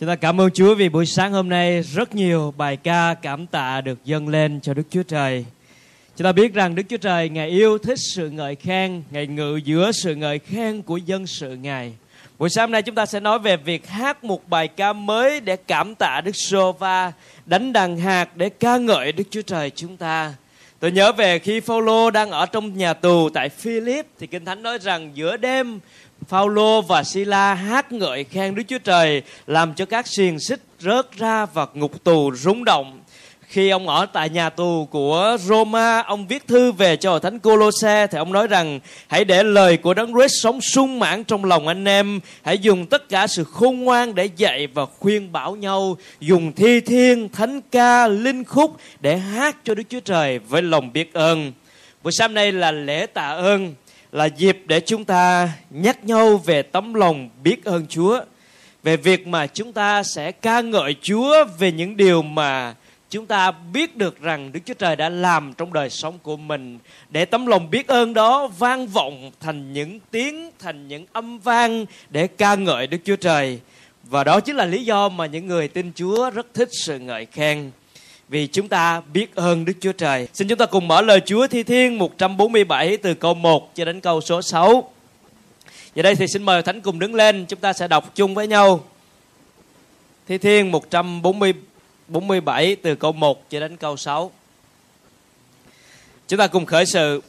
Chúng ta cảm ơn Chúa vì buổi sáng hôm nay rất nhiều bài ca cảm tạ được dâng lên cho Đức Chúa Trời. Chúng ta biết rằng Đức Chúa Trời Ngài yêu thích sự ngợi khen, Ngài ngự giữa sự ngợi khen của dân sự Ngài. Buổi sáng hôm nay chúng ta sẽ nói về việc hát một bài ca mới để cảm tạ Đức Sô Va, đánh đàn hạt để ca ngợi Đức Chúa Trời chúng ta. Tôi nhớ về khi Phaolô đang ở trong nhà tù tại Philip, thì Kinh Thánh nói rằng giữa đêm, Phaolô và Sila hát ngợi khen Đức Chúa Trời, làm cho các xiềng xích rớt ra và ngục tù rung động khi ông ở tại nhà tù của Roma, ông viết thư về cho hội thánh Colosse thì ông nói rằng hãy để lời của Đấng Christ sống sung mãn trong lòng anh em, hãy dùng tất cả sự khôn ngoan để dạy và khuyên bảo nhau, dùng thi thiên, thánh ca, linh khúc để hát cho Đức Chúa Trời với lòng biết ơn. Buổi sáng nay là lễ tạ ơn, là dịp để chúng ta nhắc nhau về tấm lòng biết ơn Chúa, về việc mà chúng ta sẽ ca ngợi Chúa về những điều mà chúng ta biết được rằng Đức Chúa Trời đã làm trong đời sống của mình để tấm lòng biết ơn đó vang vọng thành những tiếng, thành những âm vang để ca ngợi Đức Chúa Trời. Và đó chính là lý do mà những người tin Chúa rất thích sự ngợi khen. Vì chúng ta biết ơn Đức Chúa Trời. Xin chúng ta cùng mở lời Chúa Thi Thiên 147 từ câu 1 cho đến câu số 6. Giờ đây thì xin mời Thánh cùng đứng lên, chúng ta sẽ đọc chung với nhau. Thi Thiên 147 47 từ câu 1 cho đến câu 6. Chúng ta cùng khởi sự.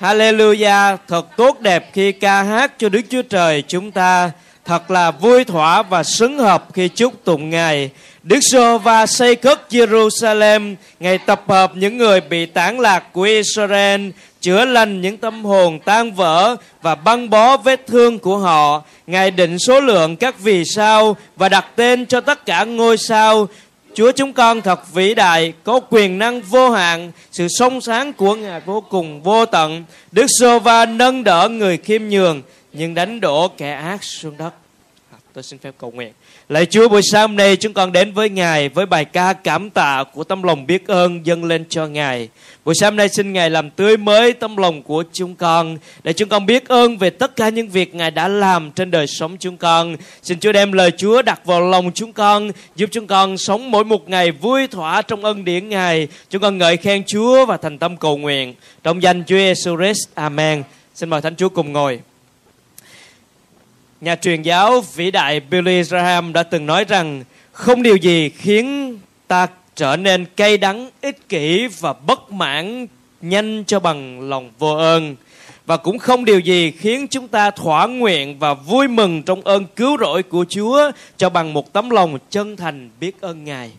Hallelujah, thật tốt đẹp khi ca hát cho Đức Chúa Trời chúng ta. Thật là vui thỏa và xứng hợp khi chúc tụng Ngài. Đức Sô va xây cất Jerusalem, Ngài tập hợp những người bị tán lạc của Israel, chữa lành những tâm hồn tan vỡ và băng bó vết thương của họ. Ngài định số lượng các vì sao và đặt tên cho tất cả ngôi sao Chúa chúng con thật vĩ đại, có quyền năng vô hạn, sự sông sáng của Ngài vô cùng vô tận. Đức Sô Va nâng đỡ người khiêm nhường, nhưng đánh đổ kẻ ác xuống đất. Tôi xin phép cầu nguyện. Lạy Chúa buổi sáng hôm nay chúng con đến với Ngài với bài ca cảm tạ của tâm lòng biết ơn dâng lên cho Ngài. Buổi sáng hôm nay xin Ngài làm tươi mới tâm lòng của chúng con để chúng con biết ơn về tất cả những việc Ngài đã làm trên đời sống chúng con. Xin Chúa đem lời Chúa đặt vào lòng chúng con, giúp chúng con sống mỗi một ngày vui thỏa trong ân điển Ngài. Chúng con ngợi khen Chúa và thành tâm cầu nguyện. Trong danh Chúa Jesus Christ. Amen. Xin mời Thánh Chúa cùng ngồi. Nhà truyền giáo vĩ đại Billy Graham đã từng nói rằng không điều gì khiến ta trở nên cay đắng, ích kỷ và bất mãn nhanh cho bằng lòng vô ơn. Và cũng không điều gì khiến chúng ta thỏa nguyện và vui mừng trong ơn cứu rỗi của Chúa cho bằng một tấm lòng chân thành biết ơn Ngài.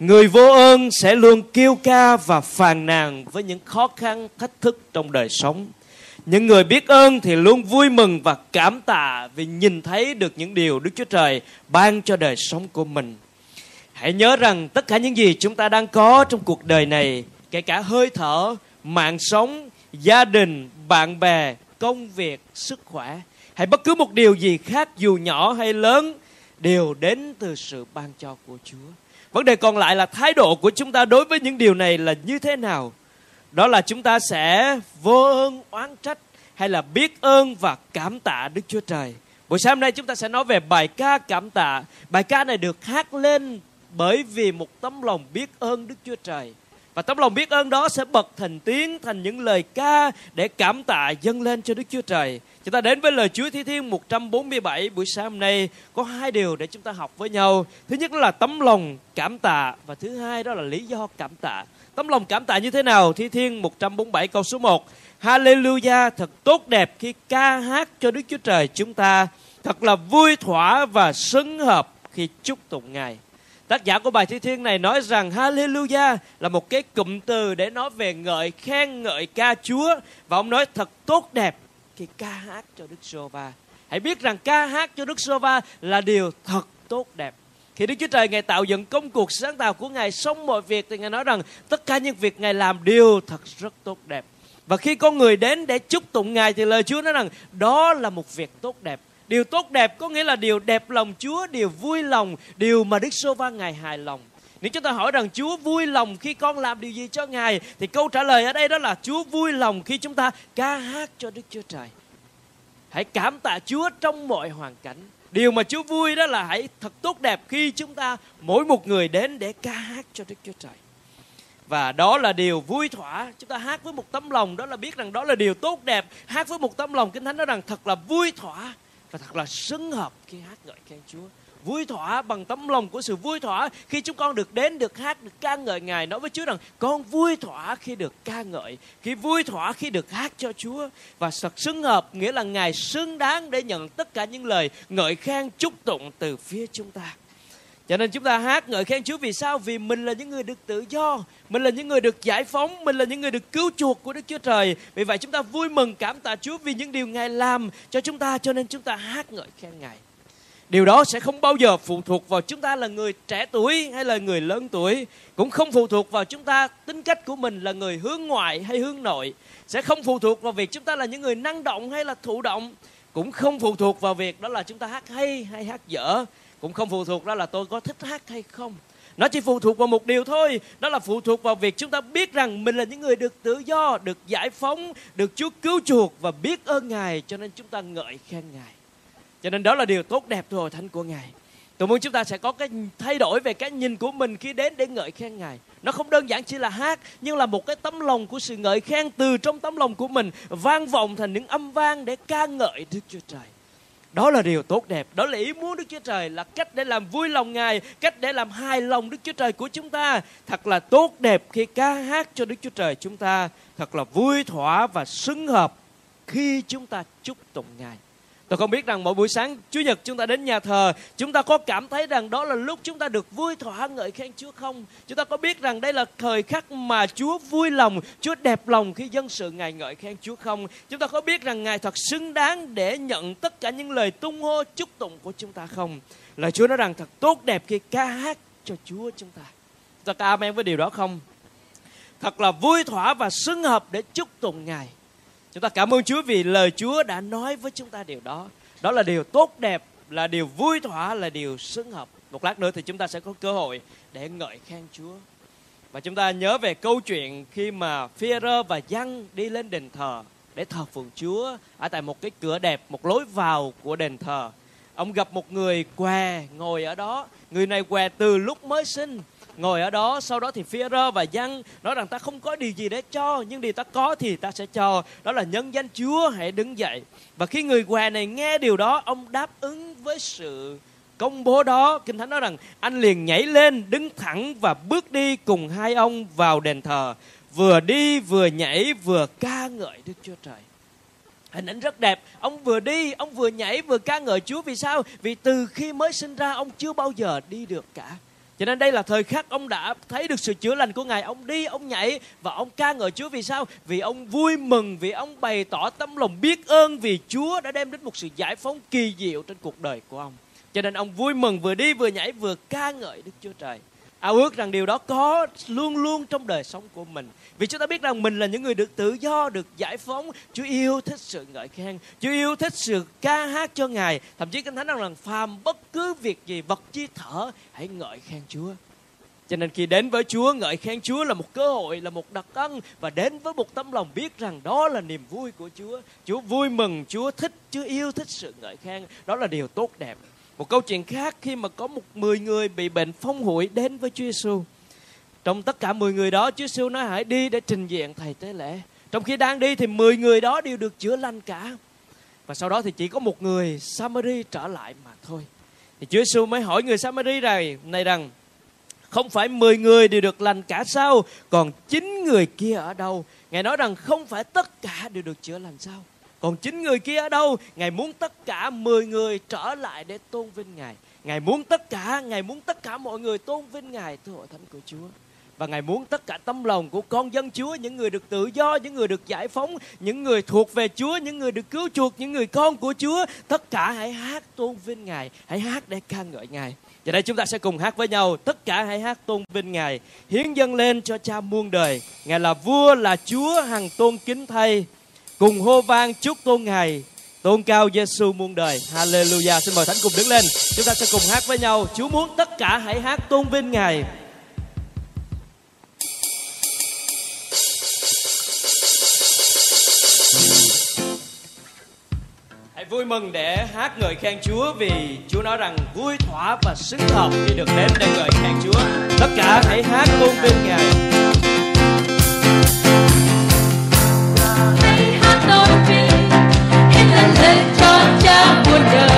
Người vô ơn sẽ luôn kêu ca và phàn nàn với những khó khăn, thách thức trong đời sống những người biết ơn thì luôn vui mừng và cảm tạ vì nhìn thấy được những điều Đức Chúa Trời ban cho đời sống của mình. Hãy nhớ rằng tất cả những gì chúng ta đang có trong cuộc đời này, kể cả hơi thở, mạng sống, gia đình, bạn bè, công việc, sức khỏe, hay bất cứ một điều gì khác dù nhỏ hay lớn đều đến từ sự ban cho của Chúa. Vấn đề còn lại là thái độ của chúng ta đối với những điều này là như thế nào? Đó là chúng ta sẽ vô ơn oán trách hay là biết ơn và cảm tạ Đức Chúa Trời. Buổi sáng hôm nay chúng ta sẽ nói về bài ca cảm tạ. Bài ca này được hát lên bởi vì một tấm lòng biết ơn Đức Chúa Trời. Và tấm lòng biết ơn đó sẽ bật thành tiếng thành những lời ca để cảm tạ dâng lên cho Đức Chúa Trời. Chúng ta đến với lời Chúa Thi Thiên 147 buổi sáng hôm nay có hai điều để chúng ta học với nhau. Thứ nhất là tấm lòng cảm tạ và thứ hai đó là lý do cảm tạ. Tấm lòng cảm tạ như thế nào? Thi Thiên 147 câu số 1. Hallelujah, thật tốt đẹp khi ca hát cho Đức Chúa Trời chúng ta. Thật là vui, thỏa và xứng hợp khi chúc tụng Ngài. Tác giả của bài thi thiên này nói rằng Hallelujah là một cái cụm từ để nói về ngợi khen, ngợi ca Chúa và ông nói thật tốt đẹp khi ca hát cho Đức Sô-va. Hãy biết rằng ca hát cho Đức Sô-va là điều thật tốt đẹp. Khi Đức Chúa Trời Ngài tạo dựng công cuộc sáng tạo của Ngài xong mọi việc thì Ngài nói rằng tất cả những việc Ngài làm đều thật rất tốt đẹp. Và khi con người đến để chúc tụng Ngài thì lời Chúa nói rằng đó là một việc tốt đẹp. Điều tốt đẹp có nghĩa là điều đẹp lòng Chúa, điều vui lòng, điều mà Đức Sô Va Ngài hài lòng. Nếu chúng ta hỏi rằng Chúa vui lòng khi con làm điều gì cho Ngài thì câu trả lời ở đây đó là Chúa vui lòng khi chúng ta ca hát cho Đức Chúa Trời. Hãy cảm tạ Chúa trong mọi hoàn cảnh điều mà Chúa vui đó là hãy thật tốt đẹp khi chúng ta, mỗi một người đến để ca hát cho Đức Chúa Trời. Và đó là điều vui thỏa. Chúng ta hát với một tấm lòng đó là biết rằng đó là điều tốt đẹp. Hát với một tấm lòng kinh thánh nói rằng thật là vui thỏa và thật là xứng hợp khi hát ngợi khen Chúa vui thỏa bằng tấm lòng của sự vui thỏa khi chúng con được đến được hát được ca ngợi ngài nói với chúa rằng con vui thỏa khi được ca ngợi khi vui thỏa khi được hát cho chúa và thật xứng hợp nghĩa là ngài xứng đáng để nhận tất cả những lời ngợi khen chúc tụng từ phía chúng ta cho nên chúng ta hát ngợi khen Chúa vì sao? Vì mình là những người được tự do, mình là những người được giải phóng, mình là những người được cứu chuộc của Đức Chúa Trời. Vì vậy chúng ta vui mừng cảm tạ Chúa vì những điều Ngài làm cho chúng ta, cho nên chúng ta hát ngợi khen Ngài. Điều đó sẽ không bao giờ phụ thuộc vào chúng ta là người trẻ tuổi hay là người lớn tuổi, cũng không phụ thuộc vào chúng ta tính cách của mình là người hướng ngoại hay hướng nội, sẽ không phụ thuộc vào việc chúng ta là những người năng động hay là thụ động, cũng không phụ thuộc vào việc đó là chúng ta hát hay hay hát dở. Cũng không phụ thuộc đó là tôi có thích hát hay không. Nó chỉ phụ thuộc vào một điều thôi. Đó là phụ thuộc vào việc chúng ta biết rằng mình là những người được tự do được giải phóng được chúa cứu chuộc và biết ơn ngài. Cho nên chúng ta ngợi khen ngài cho nên đó là điều tốt đẹp rồi thánh của ngài. Tôi muốn chúng ta sẽ có cái thay đổi về cái nhìn của mình khi đến để ngợi khen ngài. Nó không đơn giản chỉ là hát, nhưng là một cái tấm lòng của sự ngợi khen từ trong tấm lòng của mình, vang vọng thành những âm vang để ca ngợi đức chúa trời. Đó là điều tốt đẹp. Đó là ý muốn đức chúa trời là cách để làm vui lòng ngài, cách để làm hài lòng đức chúa trời của chúng ta. Thật là tốt đẹp khi ca hát cho đức chúa trời chúng ta. Thật là vui, thỏa và xứng hợp khi chúng ta chúc tụng ngài. Tôi không biết rằng mỗi buổi sáng Chủ nhật chúng ta đến nhà thờ, chúng ta có cảm thấy rằng đó là lúc chúng ta được vui thỏa ngợi khen Chúa không? Chúng ta có biết rằng đây là thời khắc mà Chúa vui lòng, Chúa đẹp lòng khi dân sự Ngài ngợi khen Chúa không? Chúng ta có biết rằng Ngài thật xứng đáng để nhận tất cả những lời tung hô chúc tụng của chúng ta không? Lời Chúa nói rằng thật tốt đẹp khi ca hát cho Chúa chúng ta. Chúng ta ca amen với điều đó không? Thật là vui thỏa và xứng hợp để chúc tụng Ngài. Chúng ta cảm ơn Chúa vì lời Chúa đã nói với chúng ta điều đó. Đó là điều tốt đẹp, là điều vui thỏa, là điều xứng hợp. Một lát nữa thì chúng ta sẽ có cơ hội để ngợi khen Chúa. Và chúng ta nhớ về câu chuyện khi mà Phi-rơ và Giăng đi lên đền thờ để thờ phượng Chúa ở tại một cái cửa đẹp, một lối vào của đền thờ. Ông gặp một người què ngồi ở đó. Người này què từ lúc mới sinh ngồi ở đó, sau đó thì phía rơ và dân nói rằng ta không có điều gì để cho, nhưng điều ta có thì ta sẽ cho. Đó là nhân danh chúa, hãy đứng dậy. Và khi người què này nghe điều đó, ông đáp ứng với sự công bố đó. Kinh thánh nói rằng, anh liền nhảy lên, đứng thẳng và bước đi cùng hai ông vào đền thờ. Vừa đi, vừa nhảy, vừa ca ngợi đức chúa trời. Hình ảnh rất đẹp. Ông vừa đi, ông vừa nhảy, vừa ca ngợi chúa. Vì sao? Vì từ khi mới sinh ra, ông chưa bao giờ đi được cả cho nên đây là thời khắc ông đã thấy được sự chữa lành của Ngài. Ông đi, ông nhảy và ông ca ngợi Chúa vì sao? Vì ông vui mừng, vì ông bày tỏ tấm lòng biết ơn vì Chúa đã đem đến một sự giải phóng kỳ diệu trên cuộc đời của ông. Cho nên ông vui mừng vừa đi vừa nhảy vừa ca ngợi Đức Chúa Trời ao ước rằng điều đó có luôn luôn trong đời sống của mình vì chúng ta biết rằng mình là những người được tự do được giải phóng chúa yêu thích sự ngợi khen chúa yêu thích sự ca hát cho ngài thậm chí kinh thánh nói rằng phàm bất cứ việc gì vật chi thở hãy ngợi khen chúa cho nên khi đến với Chúa, ngợi khen Chúa là một cơ hội, là một đặc ân và đến với một tấm lòng biết rằng đó là niềm vui của Chúa. Chúa vui mừng, Chúa thích, Chúa yêu thích sự ngợi khen. Đó là điều tốt đẹp. Một câu chuyện khác khi mà có một mười người bị bệnh phong hụi đến với Chúa Giêsu. Trong tất cả 10 người đó, Chúa Giêsu nói hãy đi để trình diện thầy tế lễ. Trong khi đang đi thì 10 người đó đều được chữa lành cả. Và sau đó thì chỉ có một người Samari trở lại mà thôi. Thì Chúa Giêsu mới hỏi người Samari này, này rằng không phải 10 người đều được lành cả sao? Còn 9 người kia ở đâu? Ngài nói rằng không phải tất cả đều được chữa lành sao? Còn 9 người kia ở đâu? Ngài muốn tất cả 10 người trở lại để tôn vinh Ngài. Ngài muốn tất cả, Ngài muốn tất cả mọi người tôn vinh Ngài thưa hội thánh của Chúa. Và Ngài muốn tất cả tấm lòng của con dân Chúa, những người được tự do, những người được giải phóng, những người thuộc về Chúa, những người được cứu chuộc, những người con của Chúa. Tất cả hãy hát tôn vinh Ngài, hãy hát để ca ngợi Ngài. Giờ đây chúng ta sẽ cùng hát với nhau. Tất cả hãy hát tôn vinh Ngài. Hiến dâng lên cho cha muôn đời. Ngài là vua, là Chúa, hằng tôn kính thay cùng hô vang chúc tôn ngài tôn cao Giêsu muôn đời. Hallelujah. Xin mời thánh cùng đứng lên. Chúng ta sẽ cùng hát với nhau. Chúa muốn tất cả hãy hát tôn vinh ngài. Vui mừng để hát ngợi khen Chúa vì Chúa nói rằng vui, thỏa và xứng hợp khi được đến để ngợi khen Chúa. Tất cả hãy hát tôn vinh Ngài. hãy hát tôn vinh hết lần lên cho cha muôn đời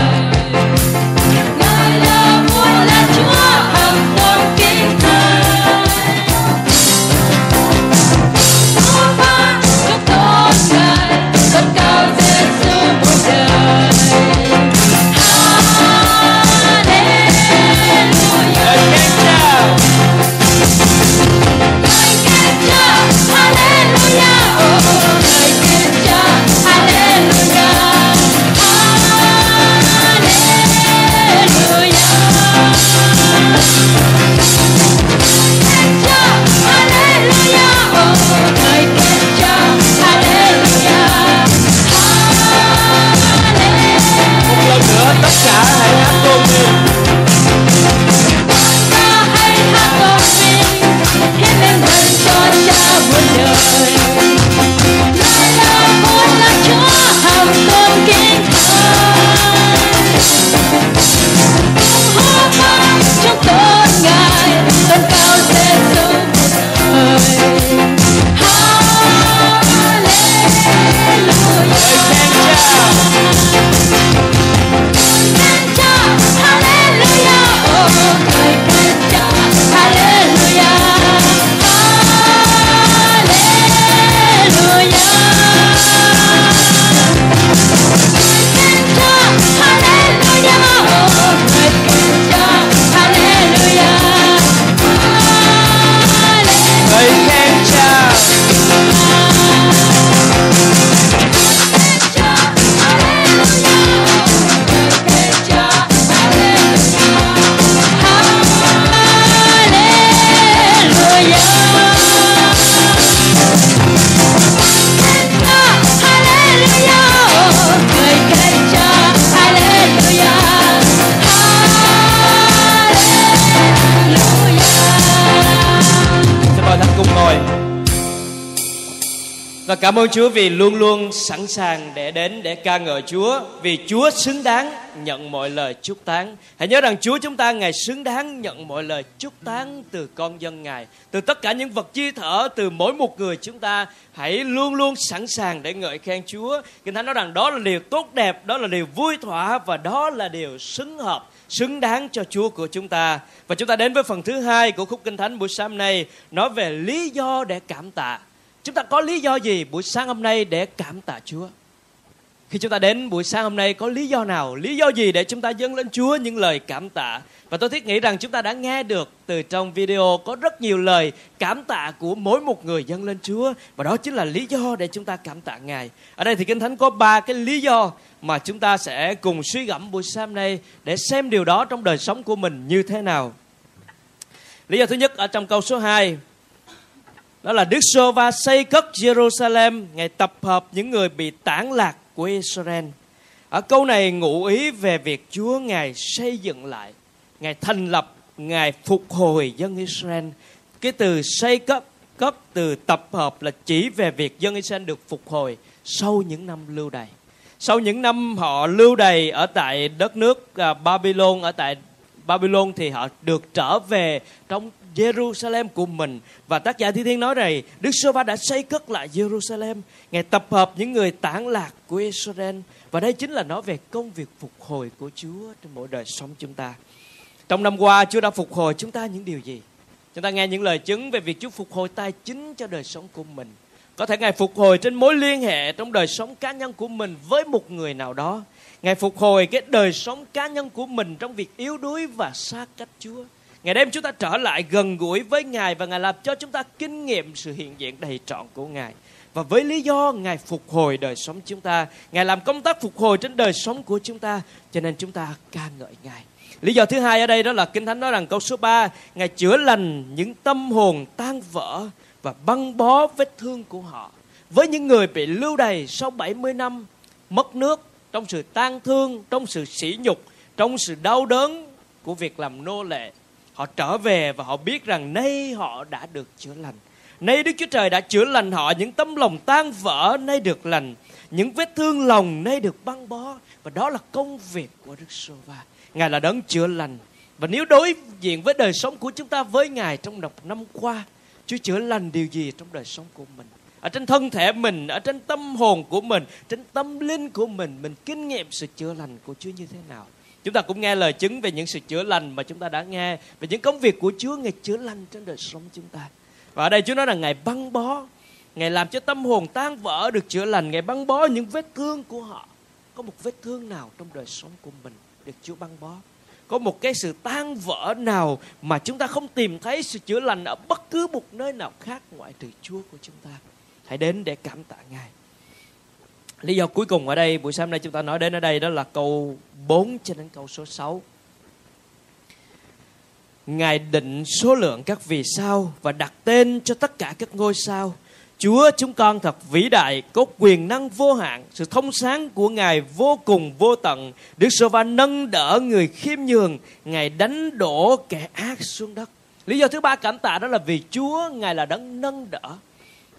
cảm ơn Chúa vì luôn luôn sẵn sàng để đến để ca ngợi Chúa vì Chúa xứng đáng nhận mọi lời chúc tán. Hãy nhớ rằng Chúa chúng ta ngài xứng đáng nhận mọi lời chúc tán từ con dân ngài, từ tất cả những vật chi thở, từ mỗi một người chúng ta hãy luôn luôn sẵn sàng để ngợi khen Chúa. Kinh Thánh nói rằng đó là điều tốt đẹp, đó là điều vui thỏa và đó là điều xứng hợp xứng đáng cho Chúa của chúng ta. Và chúng ta đến với phần thứ hai của khúc Kinh Thánh buổi sáng nay nói về lý do để cảm tạ. Chúng ta có lý do gì buổi sáng hôm nay để cảm tạ Chúa? Khi chúng ta đến buổi sáng hôm nay có lý do nào, lý do gì để chúng ta dâng lên Chúa những lời cảm tạ? Và tôi thiết nghĩ rằng chúng ta đã nghe được từ trong video có rất nhiều lời cảm tạ của mỗi một người dâng lên Chúa và đó chính là lý do để chúng ta cảm tạ Ngài. Ở đây thì Kinh Thánh có ba cái lý do mà chúng ta sẽ cùng suy gẫm buổi sáng hôm nay để xem điều đó trong đời sống của mình như thế nào. Lý do thứ nhất ở trong câu số 2 đó là Đức Sô Va xây cất Jerusalem, Ngài tập hợp những người bị tản lạc của Israel. Ở câu này ngụ ý về việc Chúa Ngài xây dựng lại, Ngài thành lập, Ngài phục hồi dân Israel. Cái từ xây cất, cất từ tập hợp là chỉ về việc dân Israel được phục hồi sau những năm lưu đày. Sau những năm họ lưu đày ở tại đất nước à, Babylon, ở tại Babylon thì họ được trở về trong Jerusalem của mình. Và tác giả thi thiên nói này Đức Sô Va đã xây cất lại Jerusalem. Ngài tập hợp những người tản lạc của Israel. Và đây chính là nói về công việc phục hồi của Chúa trong mỗi đời sống chúng ta. Trong năm qua, Chúa đã phục hồi chúng ta những điều gì? Chúng ta nghe những lời chứng về việc Chúa phục hồi tài chính cho đời sống của mình. Có thể Ngài phục hồi trên mối liên hệ trong đời sống cá nhân của mình với một người nào đó. Ngài phục hồi cái đời sống cá nhân của mình trong việc yếu đuối và xa cách Chúa. Ngài đem chúng ta trở lại gần gũi với Ngài và Ngài làm cho chúng ta kinh nghiệm sự hiện diện đầy trọn của Ngài. Và với lý do Ngài phục hồi đời sống chúng ta, Ngài làm công tác phục hồi trên đời sống của chúng ta, cho nên chúng ta ca ngợi Ngài. Lý do thứ hai ở đây đó là Kinh Thánh nói rằng câu số 3, Ngài chữa lành những tâm hồn tan vỡ và băng bó vết thương của họ. Với những người bị lưu đày sau 70 năm mất nước, trong sự tang thương, trong sự sỉ nhục, trong sự đau đớn của việc làm nô lệ. Họ trở về và họ biết rằng nay họ đã được chữa lành. Nay Đức Chúa Trời đã chữa lành họ những tấm lòng tan vỡ nay được lành. những vết thương lòng nay được băng bó và đó là công việc của Đức Sô Va. Ngài là đấng chữa lành và nếu đối diện với đời sống của chúng ta với Ngài trong đọc năm qua, Chúa chữa lành điều gì trong đời sống của mình? Ở trên thân thể mình, ở trên tâm hồn của mình, trên tâm linh của mình, mình kinh nghiệm sự chữa lành của Chúa như thế nào? Chúng ta cũng nghe lời chứng về những sự chữa lành mà chúng ta đã nghe, về những công việc của Chúa, ngày chữa lành trên đời sống chúng ta. Và ở đây Chúa nói là ngày băng bó, ngày làm cho tâm hồn tan vỡ được chữa lành, ngày băng bó những vết thương của họ. Có một vết thương nào trong đời sống của mình được Chúa băng bó? có một cái sự tan vỡ nào mà chúng ta không tìm thấy sự chữa lành ở bất cứ một nơi nào khác ngoại trừ Chúa của chúng ta. Hãy đến để cảm tạ Ngài. Lý do cuối cùng ở đây, buổi sáng nay chúng ta nói đến ở đây đó là câu 4 cho đến câu số 6. Ngài định số lượng các vì sao và đặt tên cho tất cả các ngôi sao Chúa chúng con thật vĩ đại, có quyền năng vô hạn, sự thông sáng của Ngài vô cùng vô tận. Đức Sô Va nâng đỡ người khiêm nhường, Ngài đánh đổ kẻ ác xuống đất. Lý do thứ ba cảm tạ đó là vì Chúa, Ngài là đấng nâng đỡ.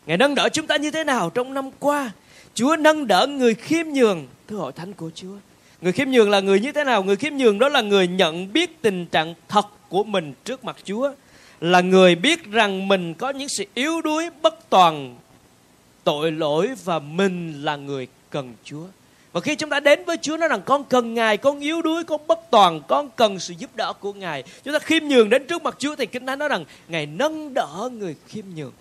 Ngài nâng đỡ chúng ta như thế nào trong năm qua? Chúa nâng đỡ người khiêm nhường, thưa hội thánh của Chúa. Người khiêm nhường là người như thế nào? Người khiêm nhường đó là người nhận biết tình trạng thật của mình trước mặt Chúa là người biết rằng mình có những sự yếu đuối bất toàn tội lỗi và mình là người cần Chúa. Và khi chúng ta đến với Chúa nói rằng con cần Ngài, con yếu đuối, con bất toàn, con cần sự giúp đỡ của Ngài. Chúng ta khiêm nhường đến trước mặt Chúa thì Kinh Thánh nói rằng Ngài nâng đỡ người khiêm nhường.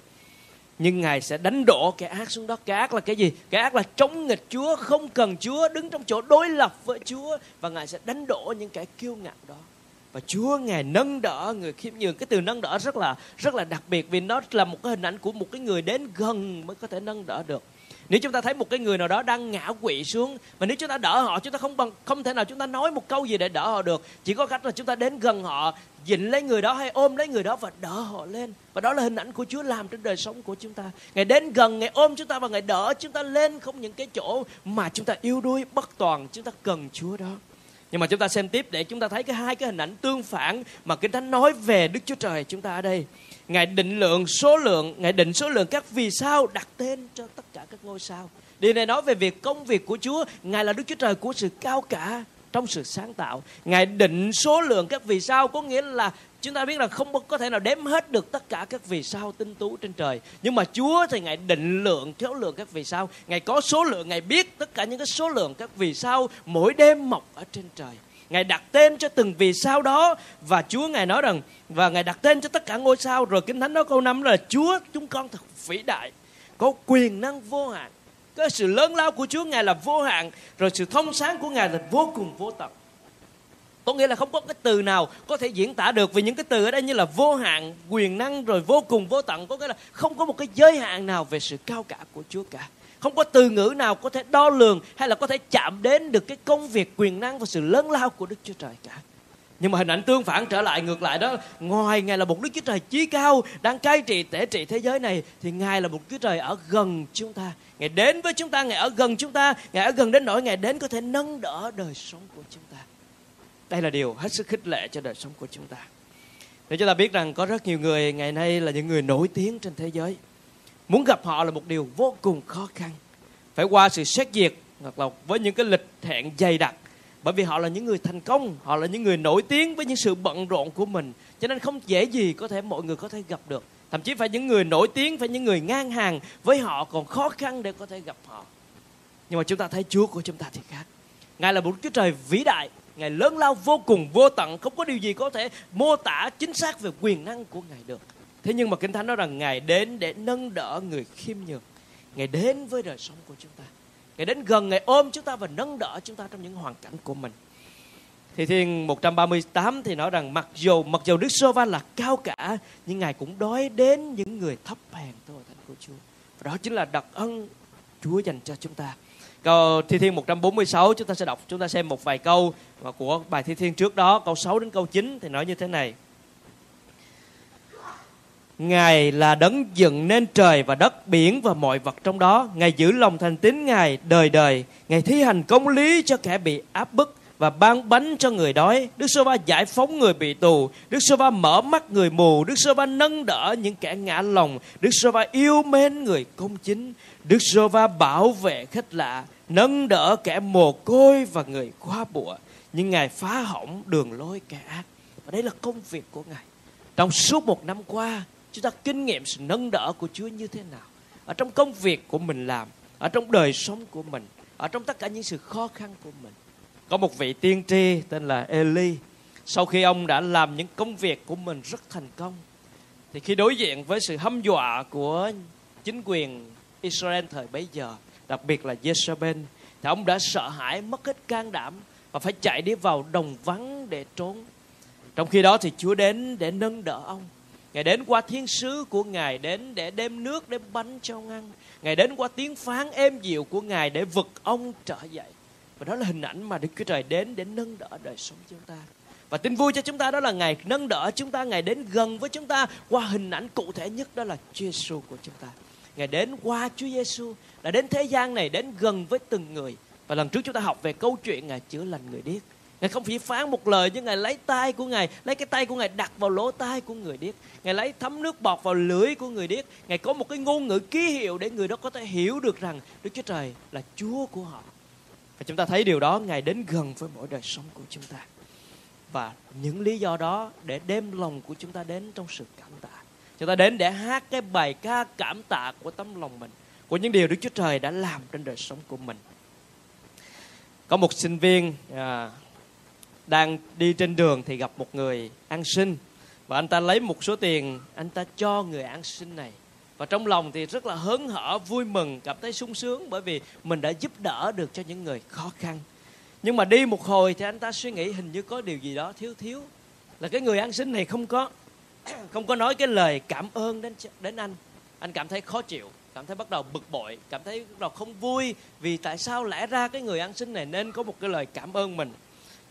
Nhưng Ngài sẽ đánh đổ kẻ ác xuống đó Kẻ ác là cái gì? Kẻ ác là chống nghịch Chúa, không cần Chúa, đứng trong chỗ đối lập với Chúa. Và Ngài sẽ đánh đổ những kẻ kiêu ngạo đó và Chúa ngài nâng đỡ người khiêm nhường cái từ nâng đỡ rất là rất là đặc biệt vì nó là một cái hình ảnh của một cái người đến gần mới có thể nâng đỡ được nếu chúng ta thấy một cái người nào đó đang ngã quỵ xuống mà nếu chúng ta đỡ họ chúng ta không bằng không thể nào chúng ta nói một câu gì để đỡ họ được chỉ có cách là chúng ta đến gần họ dịnh lấy người đó hay ôm lấy người đó và đỡ họ lên và đó là hình ảnh của Chúa làm trên đời sống của chúng ta ngày đến gần ngày ôm chúng ta và ngày đỡ chúng ta lên không những cái chỗ mà chúng ta yếu đuối bất toàn chúng ta cần Chúa đó nhưng mà chúng ta xem tiếp để chúng ta thấy cái hai cái hình ảnh tương phản mà kinh thánh nói về đức chúa trời chúng ta ở đây ngài định lượng số lượng, ngài định số lượng các vì sao đặt tên cho tất cả các ngôi sao. Điều này nói về việc công việc của chúa. Ngài là đức chúa trời của sự cao cả trong sự sáng tạo. Ngài định số lượng các vì sao có nghĩa là chúng ta biết là không có thể nào đếm hết được tất cả các vì sao tinh tú trên trời. Nhưng mà Chúa thì ngài định lượng số lượng các vì sao. Ngài có số lượng, ngài biết tất cả những cái số lượng các vì sao mỗi đêm mọc ở trên trời. Ngài đặt tên cho từng vì sao đó, và Chúa Ngài nói rằng, và Ngài đặt tên cho tất cả ngôi sao. Rồi Kinh Thánh nói câu năm là, Chúa, chúng con thật vĩ đại, có quyền năng vô hạn. Cái sự lớn lao của Chúa Ngài là vô hạn, rồi sự thông sáng của Ngài là vô cùng vô tận. Có nghĩa là không có cái từ nào có thể diễn tả được, vì những cái từ ở đây như là vô hạn, quyền năng, rồi vô cùng vô tận. Có nghĩa là không có một cái giới hạn nào về sự cao cả của Chúa cả không có từ ngữ nào có thể đo lường hay là có thể chạm đến được cái công việc, quyền năng và sự lớn lao của Đức Chúa Trời cả nhưng mà hình ảnh tương phản trở lại, ngược lại đó, ngoài ngài là một đức chúa trời chí cao, đang cai trị, tể trị thế giới này, thì ngài là một chúa trời ở gần chúng ta ngài đến với chúng ta, ngài ở gần chúng ta, ngài ở gần đến nỗi ngài đến có thể nâng đỡ đời sống của chúng ta đây là điều hết sức khích lệ cho đời sống của chúng ta. Để chúng ta biết rằng có rất nhiều người ngày nay là những người nổi tiếng trên thế giới. Muốn gặp họ là một điều vô cùng khó khăn. Phải qua sự xét duyệt hoặc là với những cái lịch hẹn dày đặc. Bởi vì họ là những người thành công, họ là những người nổi tiếng với những sự bận rộn của mình. Cho nên không dễ gì có thể mọi người có thể gặp được. Thậm chí phải những người nổi tiếng, phải những người ngang hàng với họ còn khó khăn để có thể gặp họ. Nhưng mà chúng ta thấy Chúa của chúng ta thì khác. Ngài là một Chúa Trời vĩ đại, Ngài lớn lao vô cùng vô tận Không có điều gì có thể mô tả chính xác về quyền năng của Ngài được Thế nhưng mà Kinh Thánh nói rằng Ngài đến để nâng đỡ người khiêm nhường Ngài đến với đời sống của chúng ta Ngài đến gần, Ngài ôm chúng ta và nâng đỡ chúng ta trong những hoàn cảnh của mình thì thiên 138 thì nói rằng mặc dù mặc dù Đức Sô Va là cao cả nhưng Ngài cũng đói đến những người thấp hèn thôi thánh của Chúa. Và đó chính là đặc ân Chúa dành cho chúng ta. Câu Thi Thiên 146 chúng ta sẽ đọc chúng ta xem một vài câu của bài Thi Thiên trước đó câu 6 đến câu 9 thì nói như thế này. Ngài là đấng dựng nên trời và đất, biển và mọi vật trong đó. Ngài giữ lòng thành tín Ngài đời đời. Ngài thi hành công lý cho kẻ bị áp bức và ban bánh cho người đói. Đức giê va giải phóng người bị tù. Đức giê va mở mắt người mù. Đức giê va nâng đỡ những kẻ ngã lòng. Đức giê va yêu mến người công chính. Đức giê va bảo vệ khách lạ, nâng đỡ kẻ mồ côi và người quá bụa. Nhưng Ngài phá hỏng đường lối kẻ ác. Và đây là công việc của Ngài. Trong suốt một năm qua, chúng ta kinh nghiệm sự nâng đỡ của Chúa như thế nào. Ở trong công việc của mình làm, ở trong đời sống của mình, ở trong tất cả những sự khó khăn của mình. Có một vị tiên tri tên là Eli. Sau khi ông đã làm những công việc của mình rất thành công, thì khi đối diện với sự hâm dọa của chính quyền Israel thời bấy giờ, đặc biệt là Jezebel, thì ông đã sợ hãi, mất hết can đảm và phải chạy đi vào đồng vắng để trốn. Trong khi đó thì Chúa đến để nâng đỡ ông. Ngài đến qua thiên sứ của Ngài đến để đem nước đem bánh cho ông ăn. Ngài đến qua tiếng phán êm dịu của Ngài để vực ông trở dậy. Và đó là hình ảnh mà Đức Chúa Trời đến để nâng đỡ đời sống chúng ta. Và tin vui cho chúng ta đó là Ngài nâng đỡ chúng ta, Ngài đến gần với chúng ta qua hình ảnh cụ thể nhất đó là Chúa Giêsu của chúng ta. Ngài đến qua Chúa Giêsu là đến thế gian này đến gần với từng người. Và lần trước chúng ta học về câu chuyện Ngài chữa lành người điếc. Ngài không chỉ phán một lời nhưng Ngài lấy tay của Ngài, lấy cái tay của Ngài đặt vào lỗ tai của người điếc. Ngài lấy thấm nước bọt vào lưỡi của người điếc. Ngài có một cái ngôn ngữ ký hiệu để người đó có thể hiểu được rằng Đức Chúa Trời là Chúa của họ. Và chúng ta thấy điều đó Ngài đến gần với mỗi đời sống của chúng ta. Và những lý do đó để đem lòng của chúng ta đến trong sự cảm tạ. Chúng ta đến để hát cái bài ca cảm tạ của tấm lòng mình. Của những điều Đức Chúa Trời đã làm trên đời sống của mình. Có một sinh viên à, đang đi trên đường thì gặp một người ăn xin. Và anh ta lấy một số tiền, anh ta cho người ăn xin này. Và trong lòng thì rất là hớn hở, vui mừng, cảm thấy sung sướng bởi vì mình đã giúp đỡ được cho những người khó khăn. Nhưng mà đi một hồi thì anh ta suy nghĩ hình như có điều gì đó thiếu thiếu. Là cái người ăn xin này không có không có nói cái lời cảm ơn đến đến anh. Anh cảm thấy khó chịu, cảm thấy bắt đầu bực bội, cảm thấy bắt đầu không vui vì tại sao lẽ ra cái người ăn xin này nên có một cái lời cảm ơn mình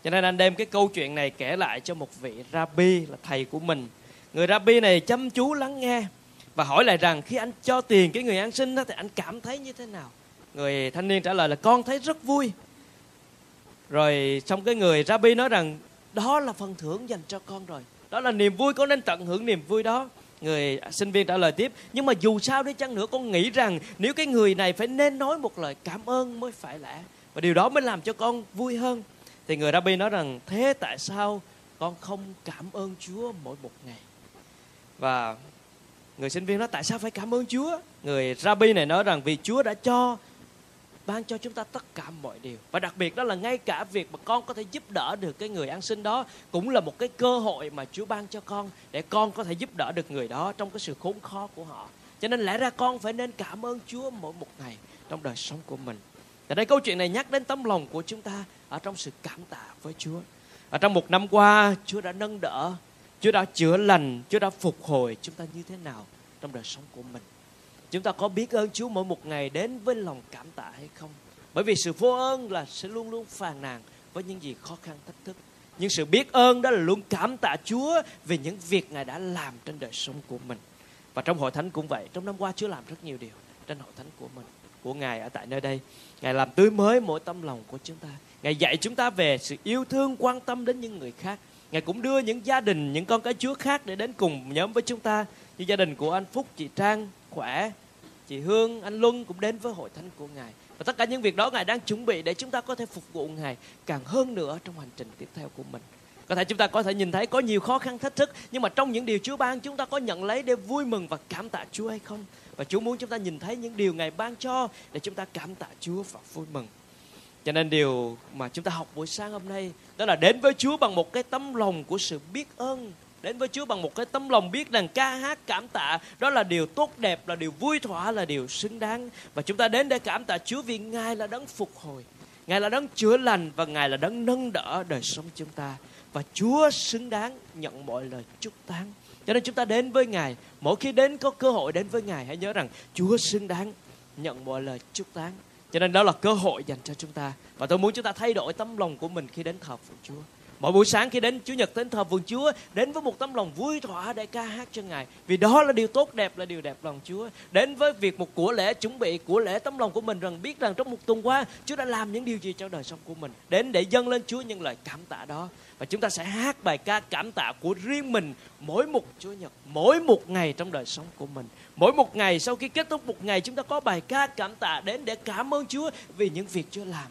cho nên anh đem cái câu chuyện này kể lại cho một vị rabbi là thầy của mình. Người rabbi này chăm chú lắng nghe và hỏi lại rằng khi anh cho tiền cái người ăn xin đó thì anh cảm thấy như thế nào? Người thanh niên trả lời là con thấy rất vui. Rồi xong cái người rabbi nói rằng đó là phần thưởng dành cho con rồi. Đó là niềm vui, con nên tận hưởng niềm vui đó. Người sinh viên trả lời tiếp, nhưng mà dù sao đi chăng nữa, con nghĩ rằng nếu cái người này phải nên nói một lời cảm ơn mới phải lẽ. Và điều đó mới làm cho con vui hơn thì người rabbi nói rằng, thế tại sao con không cảm ơn Chúa mỗi một ngày? Và người sinh viên nói, tại sao phải cảm ơn Chúa? Người rabbi này nói rằng, vì Chúa đã cho, ban cho chúng ta tất cả mọi điều. Và đặc biệt đó là ngay cả việc mà con có thể giúp đỡ được cái người ăn xin đó cũng là một cái cơ hội mà Chúa ban cho con để con có thể giúp đỡ được người đó trong cái sự khốn khó của họ. Cho nên lẽ ra con phải nên cảm ơn Chúa mỗi một ngày trong đời sống của mình. Tại đây câu chuyện này nhắc đến tấm lòng của chúng ta ở trong sự cảm tạ với Chúa. Ở trong một năm qua, Chúa đã nâng đỡ, Chúa đã chữa lành, Chúa đã phục hồi chúng ta như thế nào trong đời sống của mình. Chúng ta có biết ơn Chúa mỗi một ngày đến với lòng cảm tạ hay không? Bởi vì sự vô ơn là sẽ luôn luôn phàn nàn với những gì khó khăn thách thức. Nhưng sự biết ơn đó là luôn cảm tạ Chúa về những việc Ngài đã làm trên đời sống của mình. Và trong hội thánh cũng vậy. Trong năm qua Chúa làm rất nhiều điều trên hội thánh của mình, của Ngài ở tại nơi đây. Ngài làm tươi mới mỗi tâm lòng của chúng ta. Ngài dạy chúng ta về sự yêu thương, quan tâm đến những người khác. Ngài cũng đưa những gia đình, những con cái Chúa khác để đến cùng nhóm với chúng ta. Như gia đình của anh Phúc, chị Trang, Khỏe, chị Hương, anh Luân cũng đến với hội thánh của Ngài. Và tất cả những việc đó Ngài đang chuẩn bị để chúng ta có thể phục vụ Ngài càng hơn nữa trong hành trình tiếp theo của mình. Có thể chúng ta có thể nhìn thấy có nhiều khó khăn thách thức Nhưng mà trong những điều Chúa ban chúng ta có nhận lấy để vui mừng và cảm tạ Chúa hay không và Chúa muốn chúng ta nhìn thấy những điều Ngài ban cho Để chúng ta cảm tạ Chúa và vui mừng. Cho nên điều mà chúng ta học buổi sáng hôm nay, đó là đến với Chúa bằng một cái tấm lòng của sự biết ơn. Đến với Chúa bằng một cái tấm lòng biết rằng ca hát, cảm tạ, đó là điều tốt đẹp, là điều vui thỏa, là điều xứng đáng. Và chúng ta đến để cảm tạ Chúa vì Ngài là đấng phục hồi, Ngài là đấng chữa lành và Ngài là đấng nâng đỡ đời sống chúng ta. Và Chúa xứng đáng nhận mọi lời chúc tán. Cho nên chúng ta đến với Ngài, mỗi khi đến có cơ hội đến với Ngài hãy nhớ rằng Chúa xứng đáng nhận mọi lời chúc tán. Cho nên đó là cơ hội dành cho chúng ta và tôi muốn chúng ta thay đổi tấm lòng của mình khi đến thờ phượng Chúa. Mỗi buổi sáng khi đến Chúa Nhật đến thờ vườn Chúa, đến với một tấm lòng vui thỏa để ca hát cho Ngài. Vì đó là điều tốt đẹp, là điều đẹp lòng Chúa. Đến với việc một của lễ chuẩn bị của lễ tấm lòng của mình rằng biết rằng trong một tuần qua Chúa đã làm những điều gì cho đời sống của mình. Đến để dâng lên Chúa những lời cảm tạ đó. Và chúng ta sẽ hát bài ca cảm tạ của riêng mình mỗi một Chúa Nhật, mỗi một ngày trong đời sống của mình. Mỗi một ngày sau khi kết thúc một ngày chúng ta có bài ca cảm tạ đến để cảm ơn Chúa vì những việc Chúa làm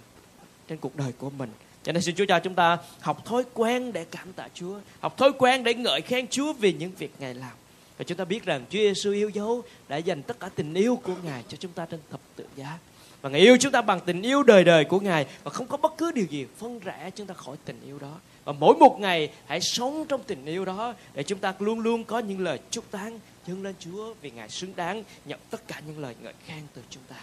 trên cuộc đời của mình. Cho nên xin Chúa cho chúng ta học thói quen để cảm tạ Chúa, học thói quen để ngợi khen Chúa vì những việc Ngài làm. Và chúng ta biết rằng Chúa Giêsu yêu dấu đã dành tất cả tình yêu của Ngài cho chúng ta trên thập tự giá. Và Ngài yêu chúng ta bằng tình yêu đời đời của Ngài và không có bất cứ điều gì phân rẽ chúng ta khỏi tình yêu đó. Và mỗi một ngày hãy sống trong tình yêu đó để chúng ta luôn luôn có những lời chúc tán dâng lên Chúa vì Ngài xứng đáng nhận tất cả những lời ngợi khen từ chúng ta.